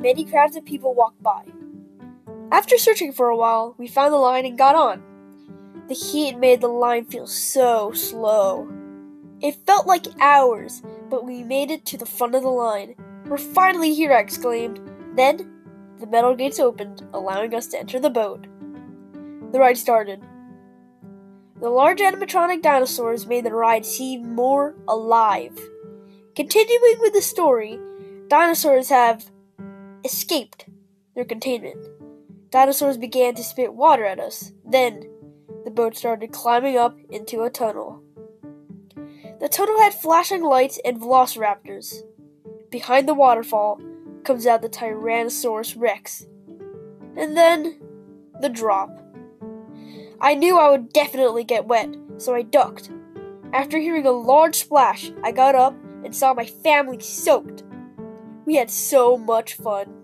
many crowds of people walked by. After searching for a while, we found the line and got on. The heat made the line feel so slow. It felt like hours, but we made it to the front of the line. We're finally here, I exclaimed. Then, the metal gates opened, allowing us to enter the boat. The ride started. The large animatronic dinosaurs made the ride seem more alive. Continuing with the story, dinosaurs have escaped their containment. Dinosaurs began to spit water at us. Then, the boat started climbing up into a tunnel. The tunnel had flashing lights and velociraptors. Behind the waterfall comes out the Tyrannosaurus Rex. And then, the drop. I knew I would definitely get wet, so I ducked. After hearing a large splash, I got up and saw my family soaked. We had so much fun.